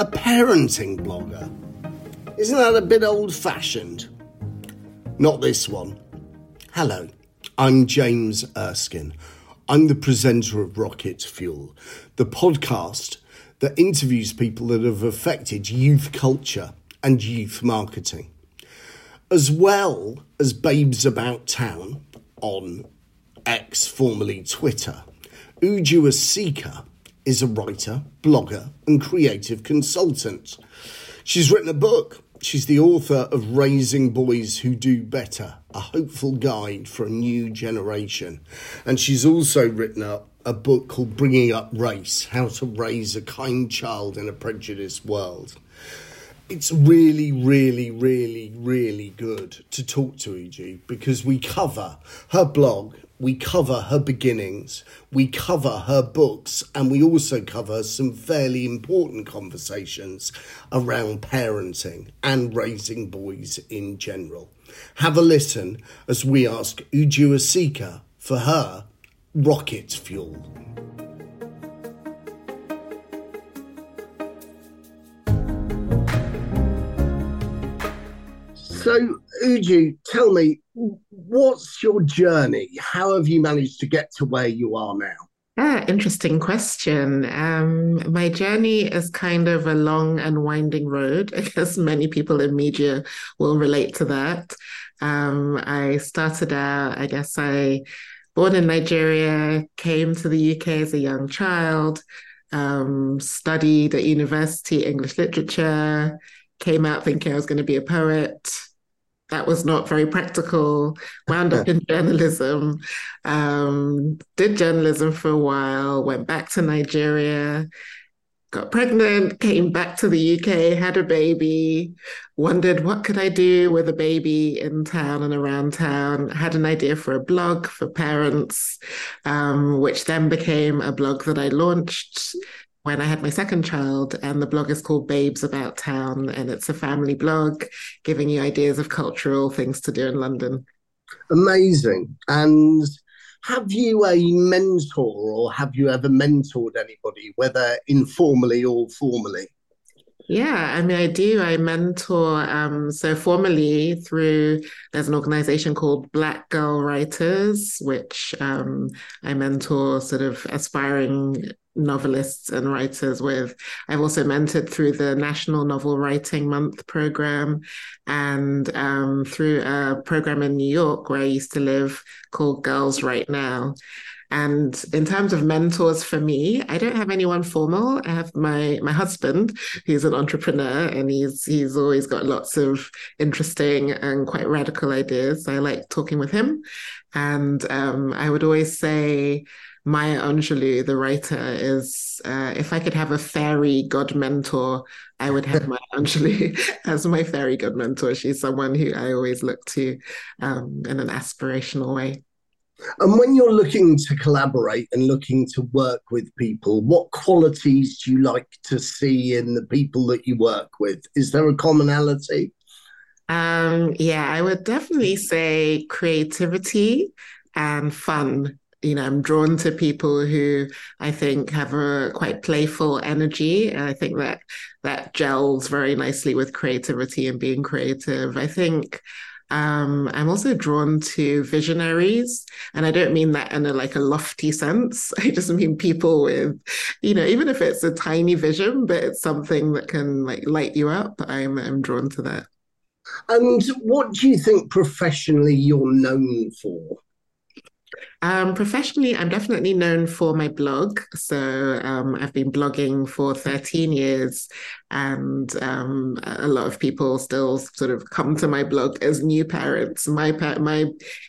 A parenting blogger. Isn't that a bit old fashioned? Not this one. Hello, I'm James Erskine. I'm the presenter of Rocket Fuel, the podcast that interviews people that have affected youth culture and youth marketing, as well as Babes About Town on X, formerly Twitter. Uju Asika is a writer, blogger, and creative consultant. She's written a book She's the author of Raising Boys Who Do Better, a hopeful guide for a new generation. And she's also written a, a book called Bringing Up Race How to Raise a Kind Child in a Prejudiced World. It's really, really, really, really good to talk to Uju because we cover her blog we cover her beginnings, we cover her books, and we also cover some fairly important conversations around parenting and raising boys in general. Have a listen as we ask Uju Asika for her rocket fuel. So, Uju, tell me, what's your journey? How have you managed to get to where you are now? Ah, interesting question. Um, my journey is kind of a long and winding road. I guess many people in media will relate to that. Um, I started out, I guess I born in Nigeria, came to the UK as a young child, um, studied at university English literature, came out thinking I was going to be a poet, that was not very practical. Wound up in journalism, um, did journalism for a while, went back to Nigeria, got pregnant, came back to the UK, had a baby, wondered what could I do with a baby in town and around town. Had an idea for a blog for parents, um, which then became a blog that I launched when I had my second child, and the blog is called Babes About Town, and it's a family blog giving you ideas of cultural things to do in London. Amazing. And have you a mentor or have you ever mentored anybody, whether informally or formally? Yeah, I mean, I do. I mentor. Um, so formally through there's an organization called Black Girl Writers, which um, I mentor sort of aspiring novelists and writers with. I've also mentored through the National Novel Writing Month program and um, through a program in New York where I used to live called Girls Write Now. And in terms of mentors for me, I don't have anyone formal. I have my my husband, who's an entrepreneur, and he's he's always got lots of interesting and quite radical ideas. I like talking with him, and um, I would always say Maya Angelou, the writer, is uh, if I could have a fairy god mentor, I would have Maya Angelou as my fairy god mentor. She's someone who I always look to um, in an aspirational way. And when you're looking to collaborate and looking to work with people, what qualities do you like to see in the people that you work with? Is there a commonality? Um, yeah, I would definitely say creativity and fun you know, I'm drawn to people who I think have a quite playful energy. And I think that that gels very nicely with creativity and being creative. I think um, I'm also drawn to visionaries, and I don't mean that in a like a lofty sense. I just mean people with, you know, even if it's a tiny vision, but it's something that can like light you up. I'm I'm drawn to that. And what do you think professionally you're known for? Um, professionally, I'm definitely known for my blog. So um, I've been blogging for 13 years, and um, a lot of people still sort of come to my blog as new parents. My my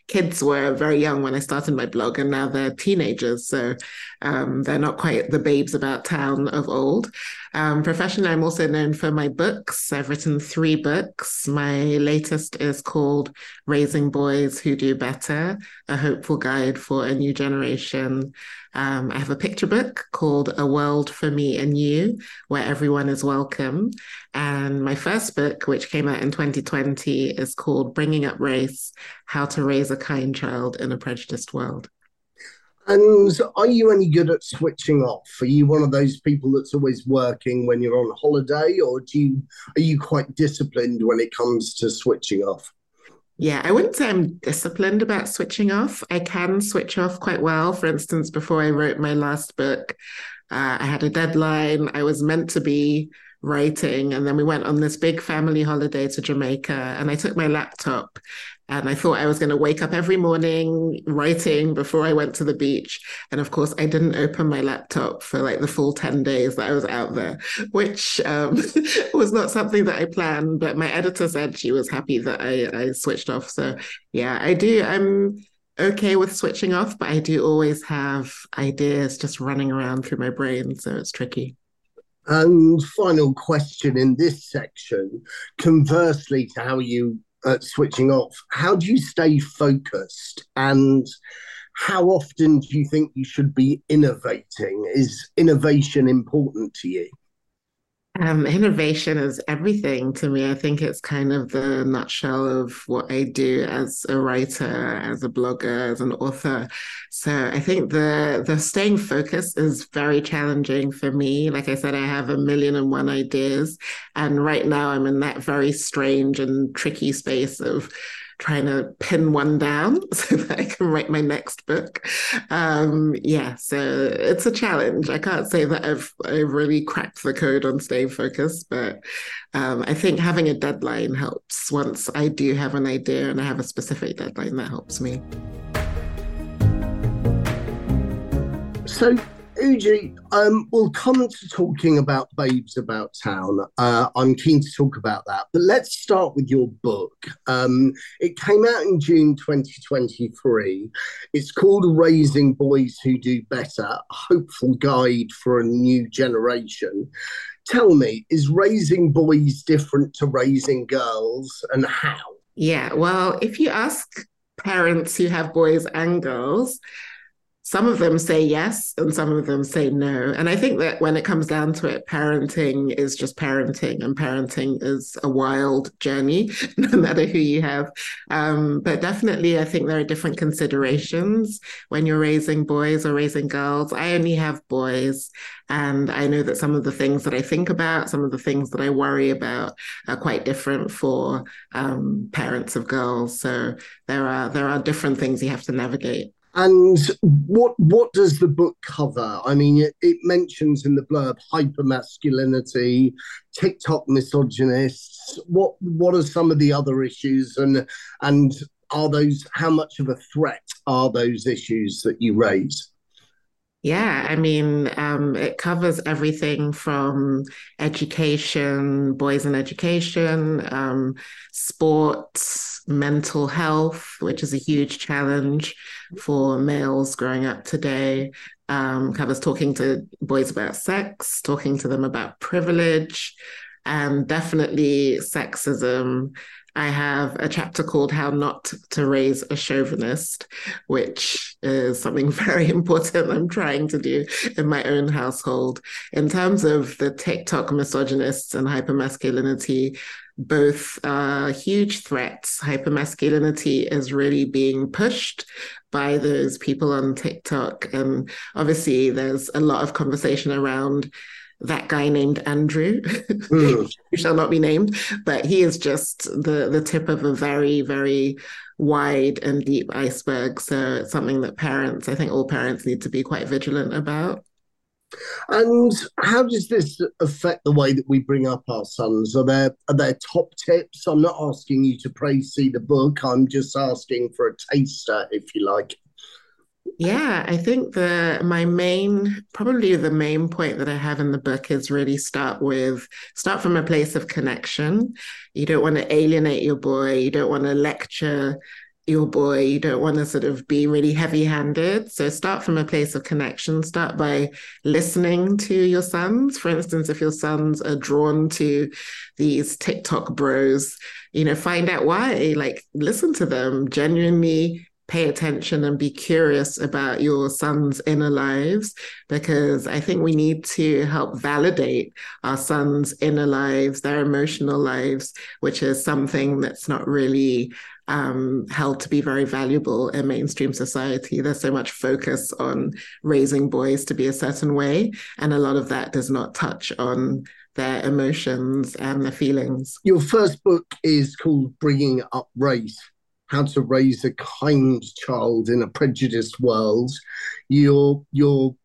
kids were very young when I started my blog, and now they're teenagers, so um, they're not quite the babes about town of old. Um, professionally, I'm also known for my books. I've written three books. My latest is called Raising Boys Who Do Better, a hopeful guide for a new generation. Um, I have a picture book called A World for Me and You, where everyone is welcome. And my first book, which came out in 2020, is called Bringing Up Race How to Raise a Kind Child in a Prejudiced World. And are you any good at switching off? Are you one of those people that's always working when you're on holiday, or do you are you quite disciplined when it comes to switching off? Yeah, I wouldn't say I'm disciplined about switching off. I can switch off quite well. For instance, before I wrote my last book, uh, I had a deadline. I was meant to be writing. And then we went on this big family holiday to Jamaica. And I took my laptop and I thought I was going to wake up every morning writing before I went to the beach. And of course, I didn't open my laptop for like the full 10 days that I was out there, which um, was not something that I planned. But my editor said she was happy that I, I switched off. So, yeah, I do. I'm okay with switching off, but I do always have ideas just running around through my brain. So it's tricky. And final question in this section, conversely to how you uh, switching off, how do you stay focused and how often do you think you should be innovating? Is innovation important to you? Um, innovation is everything to me. I think it's kind of the nutshell of what I do as a writer, as a blogger, as an author. So I think the the staying focused is very challenging for me. Like I said, I have a million and one ideas, and right now I'm in that very strange and tricky space of trying to pin one down so that I can write my next book. Um, yeah, so it's a challenge. I can't say that I've I've really cracked the code on staying focused, but um, I think having a deadline helps. Once I do have an idea and I have a specific deadline, that helps me. So Uju, um, we'll come to talking about Babes About Town. Uh, I'm keen to talk about that. But let's start with your book. Um, it came out in June 2023. It's called Raising Boys Who Do Better A Hopeful Guide for a New Generation. Tell me, is raising boys different to raising girls and how? Yeah, well, if you ask parents who have boys and girls, some of them say yes and some of them say no. And I think that when it comes down to it, parenting is just parenting, and parenting is a wild journey, no matter who you have. Um, but definitely, I think there are different considerations when you're raising boys or raising girls. I only have boys, and I know that some of the things that I think about, some of the things that I worry about, are quite different for um, parents of girls. So there are there are different things you have to navigate. And what what does the book cover? I mean, it, it mentions in the blurb hypermasculinity, TikTok misogynists. What what are some of the other issues, and and are those how much of a threat are those issues that you raise? Yeah, I mean, um, it covers everything from education, boys in education, um, sports, mental health, which is a huge challenge for males growing up today. Um, covers talking to boys about sex, talking to them about privilege, and definitely sexism. I have a chapter called How Not to Raise a Chauvinist, which is something very important I'm trying to do in my own household. In terms of the TikTok misogynists and hypermasculinity, both are huge threats. Hypermasculinity is really being pushed by those people on TikTok. And obviously, there's a lot of conversation around that guy named Andrew, mm. who shall not be named, but he is just the the tip of a very, very wide and deep iceberg. So it's something that parents, I think all parents need to be quite vigilant about. And how does this affect the way that we bring up our sons? Are there are there top tips? I'm not asking you to praise see the book. I'm just asking for a taster, if you like. Yeah, I think the my main probably the main point that I have in the book is really start with start from a place of connection. You don't want to alienate your boy, you don't want to lecture your boy, you don't want to sort of be really heavy handed. So start from a place of connection. Start by listening to your sons. For instance, if your sons are drawn to these TikTok bros, you know, find out why, like listen to them, genuinely pay attention and be curious about your son's inner lives because I think we need to help validate our son's inner lives, their emotional lives, which is something that's not really um, held to be very valuable in mainstream society. There's so much focus on raising boys to be a certain way, and a lot of that does not touch on their emotions and their feelings. Your first book is called Bringing Up Race How to Raise a Kind Child in a Prejudiced World. Your, your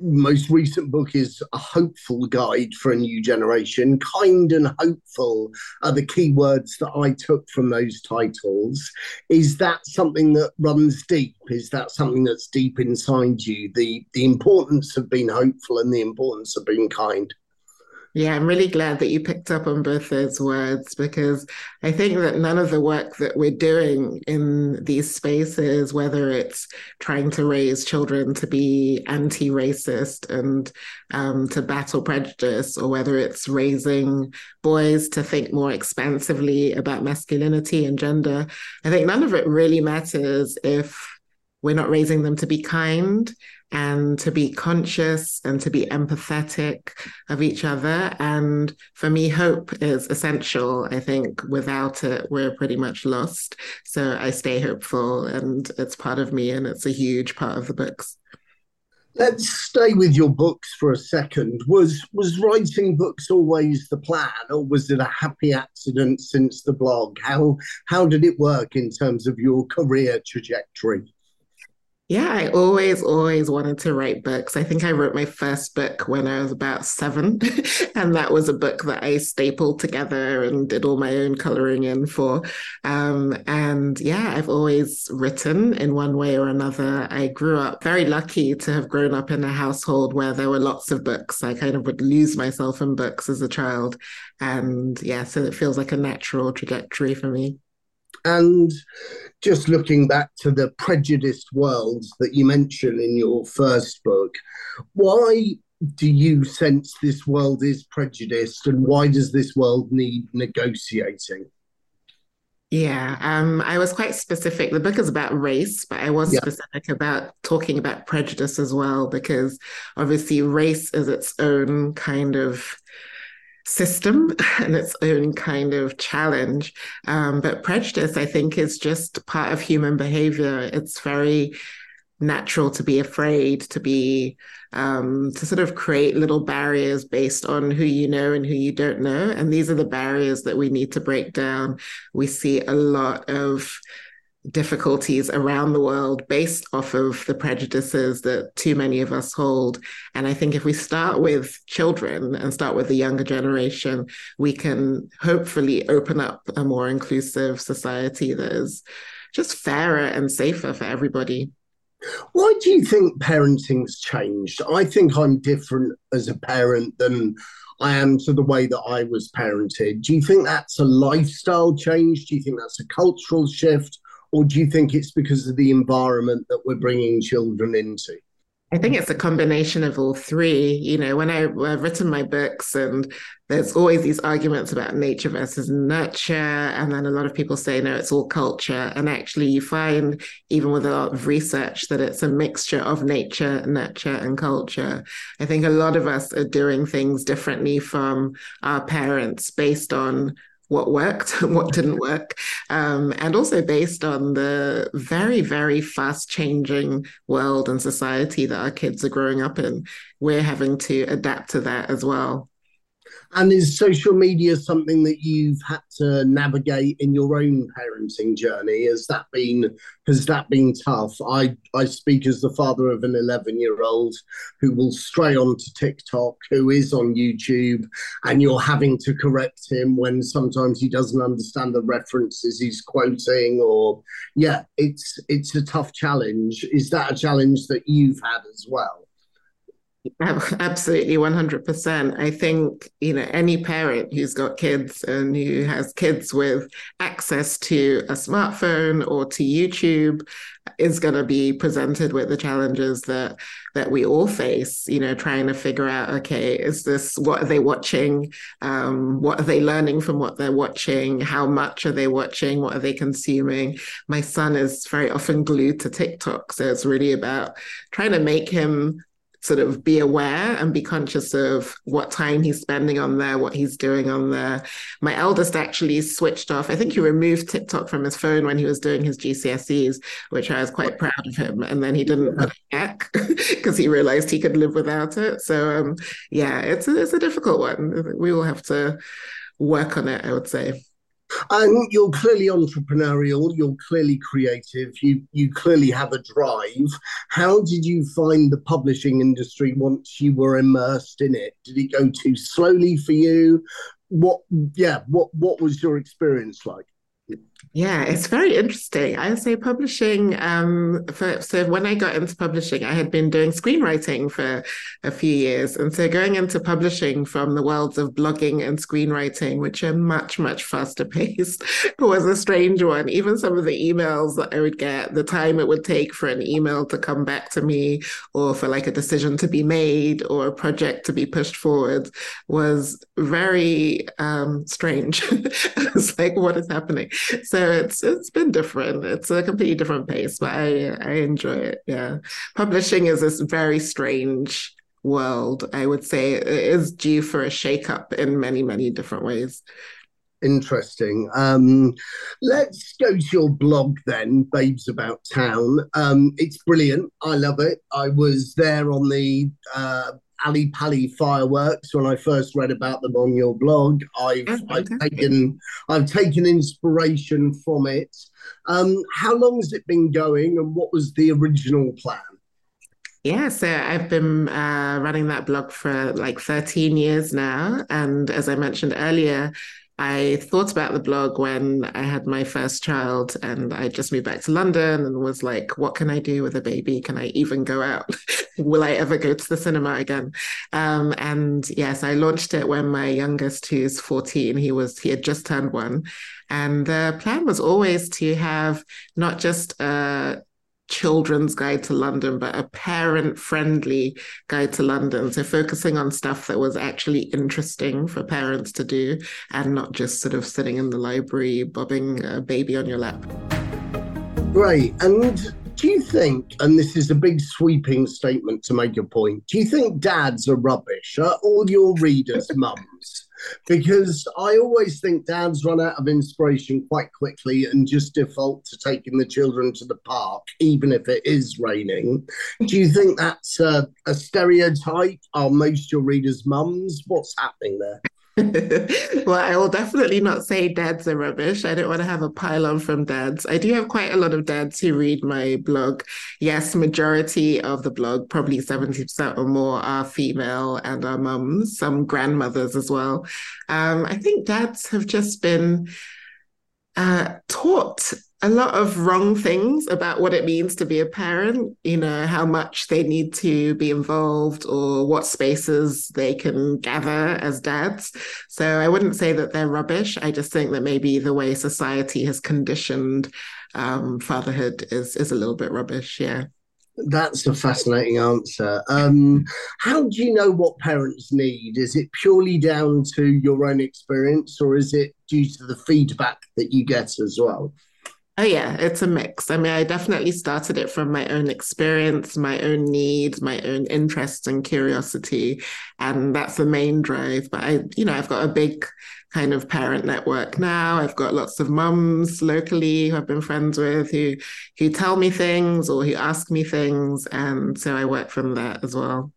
most recent book is a hopeful guide for a new generation. Kind and hopeful are the key words that I took from those titles. Is that something that runs deep? Is that something that's deep inside you? The the importance of being hopeful and the importance of being kind. Yeah, I'm really glad that you picked up on both those words because I think that none of the work that we're doing in these spaces, whether it's trying to raise children to be anti racist and um, to battle prejudice, or whether it's raising boys to think more expansively about masculinity and gender, I think none of it really matters if we're not raising them to be kind and to be conscious and to be empathetic of each other. And for me, hope is essential. I think without it, we're pretty much lost. So I stay hopeful and it's part of me and it's a huge part of the books. Let's stay with your books for a second. Was was writing books always the plan, or was it a happy accident since the blog? How how did it work in terms of your career trajectory? Yeah, I always, always wanted to write books. I think I wrote my first book when I was about seven. and that was a book that I stapled together and did all my own coloring in for. Um, and yeah, I've always written in one way or another. I grew up very lucky to have grown up in a household where there were lots of books. I kind of would lose myself in books as a child. And yeah, so it feels like a natural trajectory for me. And just looking back to the prejudiced worlds that you mention in your first book, why do you sense this world is prejudiced and why does this world need negotiating? Yeah, um, I was quite specific. The book is about race, but I was yeah. specific about talking about prejudice as well, because obviously race is its own kind of system and its own kind of challenge. Um, but prejudice, I think, is just part of human behavior. It's very natural to be afraid, to be um, to sort of create little barriers based on who you know and who you don't know. And these are the barriers that we need to break down. We see a lot of difficulties around the world based off of the prejudices that too many of us hold. And I think if we start with children and start with the younger generation, we can hopefully open up a more inclusive society that is just fairer and safer for everybody. Why do you think parenting's changed? I think I'm different as a parent than I am to the way that I was parented. Do you think that's a lifestyle change? Do you think that's a cultural shift? Or do you think it's because of the environment that we're bringing children into? I think it's a combination of all three. You know, when I, have written my books, and there's always these arguments about nature versus nurture. And then a lot of people say, no, it's all culture. And actually, you find, even with a lot of research, that it's a mixture of nature, nurture, and culture. I think a lot of us are doing things differently from our parents based on what worked and what didn't work, um, and also based on the very, very fast changing world and society that our kids are growing up in. We're having to adapt to that as well. And is social media something that you've had to navigate in your own parenting journey? Has that been has that been tough? I I speak as the father of an 11 year old who will stray onto TikTok, who is on YouTube, and you're having to correct him when sometimes he doesn't understand the references he's quoting, or yeah, it's it's a tough challenge. Is that a challenge that you've had as well? Absolutely, 100%. I think, you know, any parent who's got kids and who has kids with access to a smartphone or to YouTube is going to be presented with the challenges that that we all face, you know, trying to figure out, okay, is this what are they watching? Um, what are they learning from what they're watching? How much are they watching? What are they consuming? My son is very often glued to TikTok. So it's really about trying to make him sort of be aware and be conscious of what time he's spending on there, what he's doing on there. My eldest actually switched off. I think he removed TikTok from his phone when he was doing his GCSEs, which I was quite proud of him. And then he didn't put it back because he realized he could live without it. So um, yeah, it's a, it's a difficult one. We will have to work on it, I would say. And you're clearly entrepreneurial. You're clearly creative. You you clearly have a drive. How did you find the publishing industry once you were immersed in it? Did it go too slowly for you? What yeah? What what was your experience like? Yeah, it's very interesting. I say publishing. Um, for, so when I got into publishing, I had been doing screenwriting for a few years, and so going into publishing from the worlds of blogging and screenwriting, which are much much faster paced, was a strange one. Even some of the emails that I would get, the time it would take for an email to come back to me, or for like a decision to be made, or a project to be pushed forward, was very um, strange. it's like what is happening. So it's it's been different. It's a completely different pace, but I I enjoy it. Yeah, publishing is this very strange world. I would say it is due for a shakeup in many many different ways. Interesting. Um, let's go to your blog then, Babes About Town. Um, it's brilliant. I love it. I was there on the uh, Ally Pally fireworks when I first read about them on your blog. I've, oh, I've taken I've taken inspiration from it. Um, how long has it been going, and what was the original plan? Yeah, so I've been uh, running that blog for like 13 years now. And as I mentioned earlier, I thought about the blog when I had my first child and I just moved back to London and was like, what can I do with a baby? Can I even go out? Will I ever go to the cinema again? Um, and yes, I launched it when my youngest, who's 14, he was he had just turned one. And the plan was always to have not just a children's guide to London, but a parent friendly guide to London. So focusing on stuff that was actually interesting for parents to do and not just sort of sitting in the library bobbing a baby on your lap. Great. And do you think, and this is a big sweeping statement to make a point, do you think dads are rubbish? Are all your readers mums? Because I always think dads run out of inspiration quite quickly and just default to taking the children to the park, even if it is raining. Do you think that's a, a stereotype? Are most your readers' mums? What's happening there? well, I will definitely not say dads are rubbish. I don't want to have a pile on from dads. I do have quite a lot of dads who read my blog. Yes, majority of the blog, probably 70% or more, are female and are mums, some grandmothers as well. Um, I think dads have just been uh, taught a lot of wrong things about what it means to be a parent, you know, how much they need to be involved or what spaces they can gather as dads. So I wouldn't say that they're rubbish. I just think that maybe the way society has conditioned um, fatherhood is is a little bit rubbish. Yeah. That's a fascinating answer. Um, how do you know what parents need? Is it purely down to your own experience, or is it due to the feedback that you get as well? Oh, yeah, it's a mix. I mean, I definitely started it from my own experience, my own needs, my own interests and curiosity. And that's the main drive. But I, you know, I've got a big kind of parent network now. I've got lots of mums locally who I've been friends with who who tell me things or who ask me things. And so I work from that as well.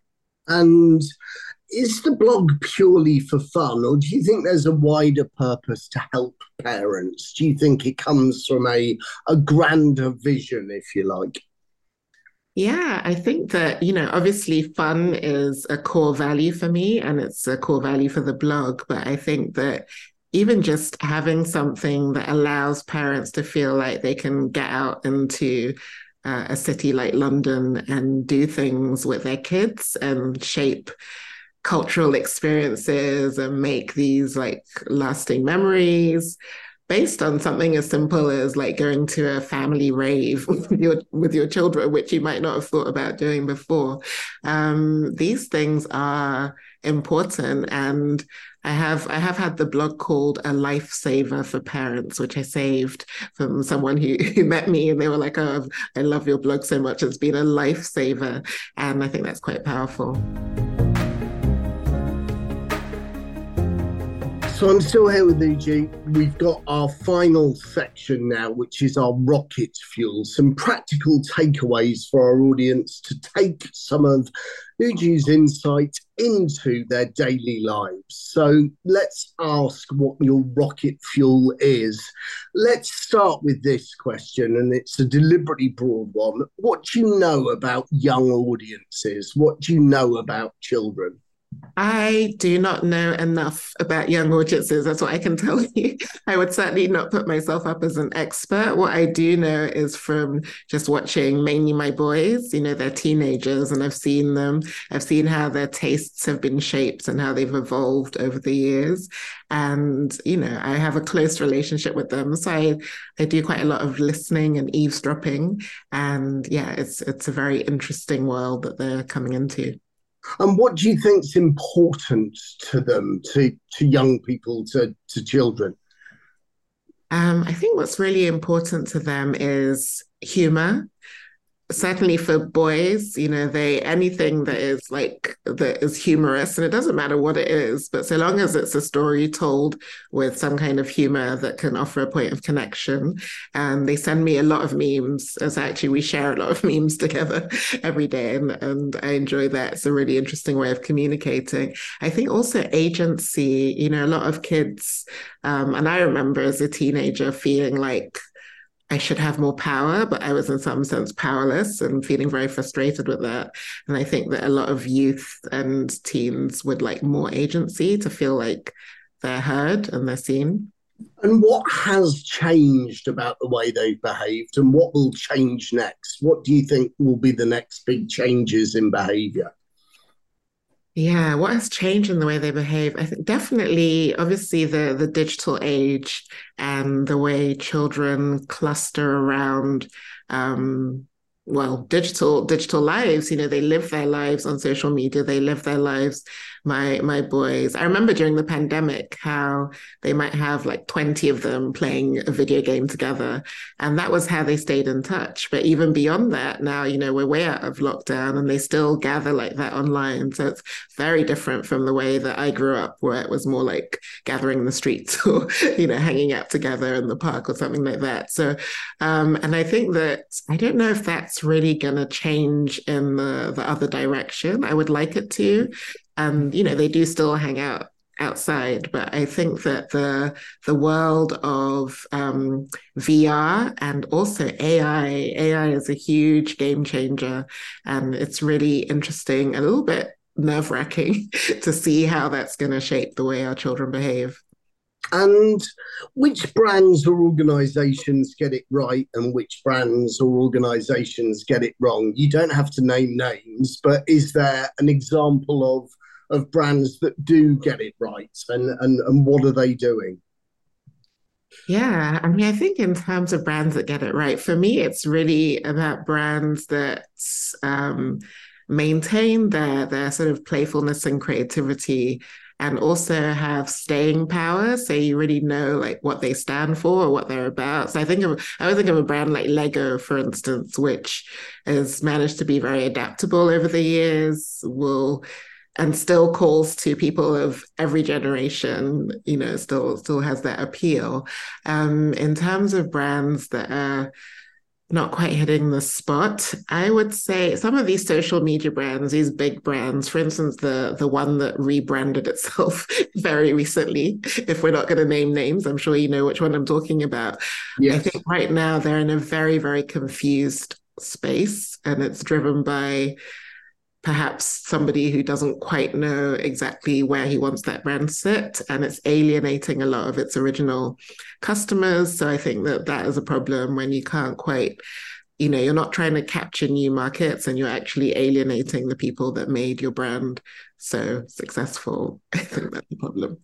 And is the blog purely for fun, or do you think there's a wider purpose to help parents? Do you think it comes from a, a grander vision, if you like? Yeah, I think that, you know, obviously fun is a core value for me and it's a core value for the blog. But I think that even just having something that allows parents to feel like they can get out into uh, a city like London and do things with their kids and shape cultural experiences and make these like lasting memories based on something as simple as like going to a family rave with your with your children, which you might not have thought about doing before. Um, these things are important, and I have I have had the blog called a lifesaver for parents, which I saved from someone who, who met me, and they were like, "Oh, I love your blog so much; it's been a lifesaver," and I think that's quite powerful. So I'm still here with Uju. We've got our final section now, which is our rocket fuel. Some practical takeaways for our audience to take some of Uju's insight into their daily lives. So let's ask what your rocket fuel is. Let's start with this question, and it's a deliberately broad one. What do you know about young audiences? What do you know about children? I do not know enough about young audiences. That's what I can tell you. I would certainly not put myself up as an expert. What I do know is from just watching mainly my boys, you know, they're teenagers and I've seen them. I've seen how their tastes have been shaped and how they've evolved over the years. And, you know, I have a close relationship with them. So I, I do quite a lot of listening and eavesdropping. And yeah, it's it's a very interesting world that they're coming into. And what do you think is important to them, to, to young people, to, to children? Um, I think what's really important to them is humor certainly for boys, you know, they anything that is like that is humorous, and it doesn't matter what it is, but so long as it's a story told with some kind of humor that can offer a point of connection. And they send me a lot of memes, as actually we share a lot of memes together every day, and, and I enjoy that. It's a really interesting way of communicating. I think also agency, you know, a lot of kids, um, and I remember as a teenager feeling like I should have more power, but I was in some sense powerless and feeling very frustrated with that. And I think that a lot of youth and teens would like more agency to feel like they're heard and they're seen. And what has changed about the way they've behaved and what will change next? What do you think will be the next big changes in behavior? Yeah, what has changed in the way they behave? I think definitely, obviously, the the digital age and the way children cluster around um, well digital digital lives you know they live their lives on social media they live their lives my my boys. I remember during the pandemic how they might have like 20 of them playing a video game together and that was how they stayed in touch. But even beyond that now you know we're way out of lockdown and they still gather like that online so it's very different from the way that i grew up where it was more like gathering in the streets or you know hanging out together in the park or something like that. So um and i think that i don't know if that's that's really going to change in the, the other direction. I would like it to. And, you know, they do still hang out outside, but I think that the the world of um, VR and also AI, AI is a huge game changer, and it's really interesting, a little bit nerve wracking to see how that's going to shape the way our children behave and which brands or organizations get it right and which brands or organizations get it wrong. You don't have to name names but is there an example of of brands that do get it right and and, and what are they doing? Yeah, I mean, I think in terms of brands that get it right, for me, it's really about brands that um, maintain their their sort of playfulness and creativity and also have staying power. So you really know like what they stand for or what they're about. So I think of I would think of a brand like Lego, for instance, which has managed to be very adaptable over the years, will and still calls to people of every generation, you know, still still has that appeal. Um, in terms of brands that are not quite hitting the spot. I would say some of these social media brands, these big brands, for instance, the the one that rebranded itself very recently, if we're not going to name names, I'm sure you know which one I'm talking about. Yes. I think right now they're in a very, very confused space and it's driven by perhaps somebody who doesn't quite know exactly where he wants that brand sit and it's alienating a lot of its original customers. So i think that that is a problem when you can't quite you know, you're not trying to capture new markets and you're actually alienating the people that made your brand so successful. I think that's the problem.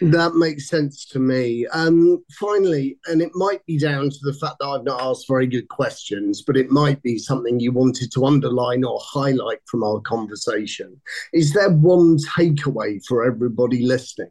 That makes sense to me. Um, finally, and it might be down to the fact that I've not asked very good questions, but it might be something you wanted to underline or highlight from our conversation. Is there one takeaway for everybody listening?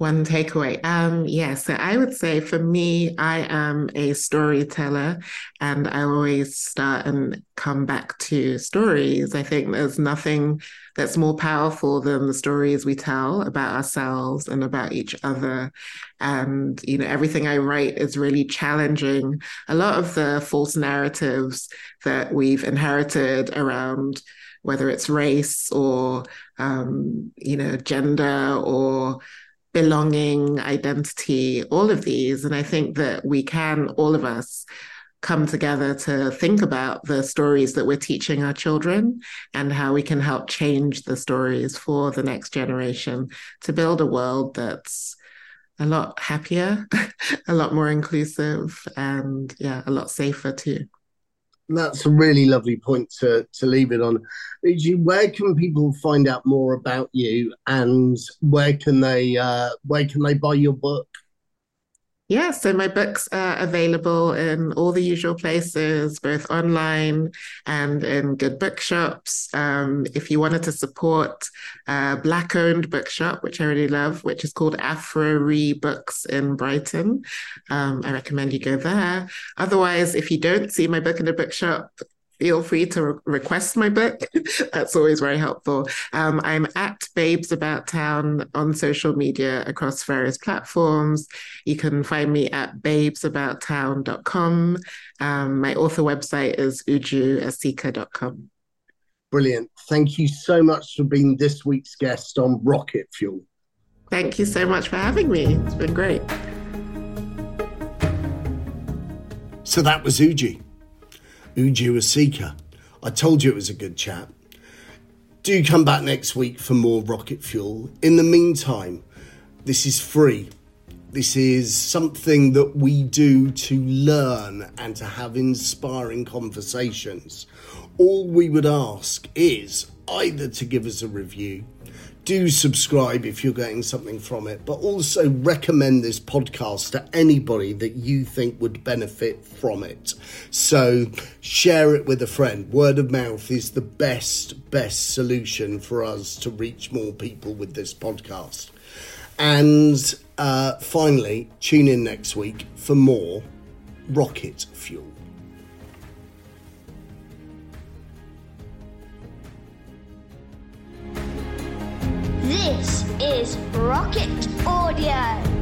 One takeaway. Um, yeah, so I would say for me, I am a storyteller and I always start and come back to stories. I think there's nothing that's more powerful than the stories we tell about ourselves and about each other. And, you know, everything I write is really challenging a lot of the false narratives that we've inherited around whether it's race or, um, you know, gender or belonging, identity, all of these. And I think that we can, all of us, come together to think about the stories that we're teaching our children and how we can help change the stories for the next generation to build a world that's a lot happier, a lot more inclusive, and yeah, a lot safer too. That's a really lovely point to, to leave it on. Where can people find out more about you, and where can they uh, where can they buy your book? Yeah, so my books are available in all the usual places, both online and in good bookshops. Um, if you wanted to support a Black owned bookshop, which I really love, which is called Afrori Books in Brighton, um, I recommend you go there. Otherwise, if you don't see my book in a bookshop, feel free to re- request my book. That's always very helpful. Um, I'm at Babes About Town on social media across various platforms. You can find me at babesabouttown.com. Um, my author website is ujuasika.com. Brilliant. Thank you so much for being this week's guest on Rocket Fuel. Thank you so much for having me. It's been great. So that was Uju. Uju Asika. I told you it was a good chat. Do come back next week for more rocket fuel. In the meantime, this is free. This is something that we do to learn and to have inspiring conversations. All we would ask is either to give us a review do subscribe if you're getting something from it, but also recommend this podcast to anybody that you think would benefit from it. So share it with a friend. Word of mouth is the best, best solution for us to reach more people with this podcast. And uh, finally, tune in next week for more rocket fuel. This is Rocket Audio.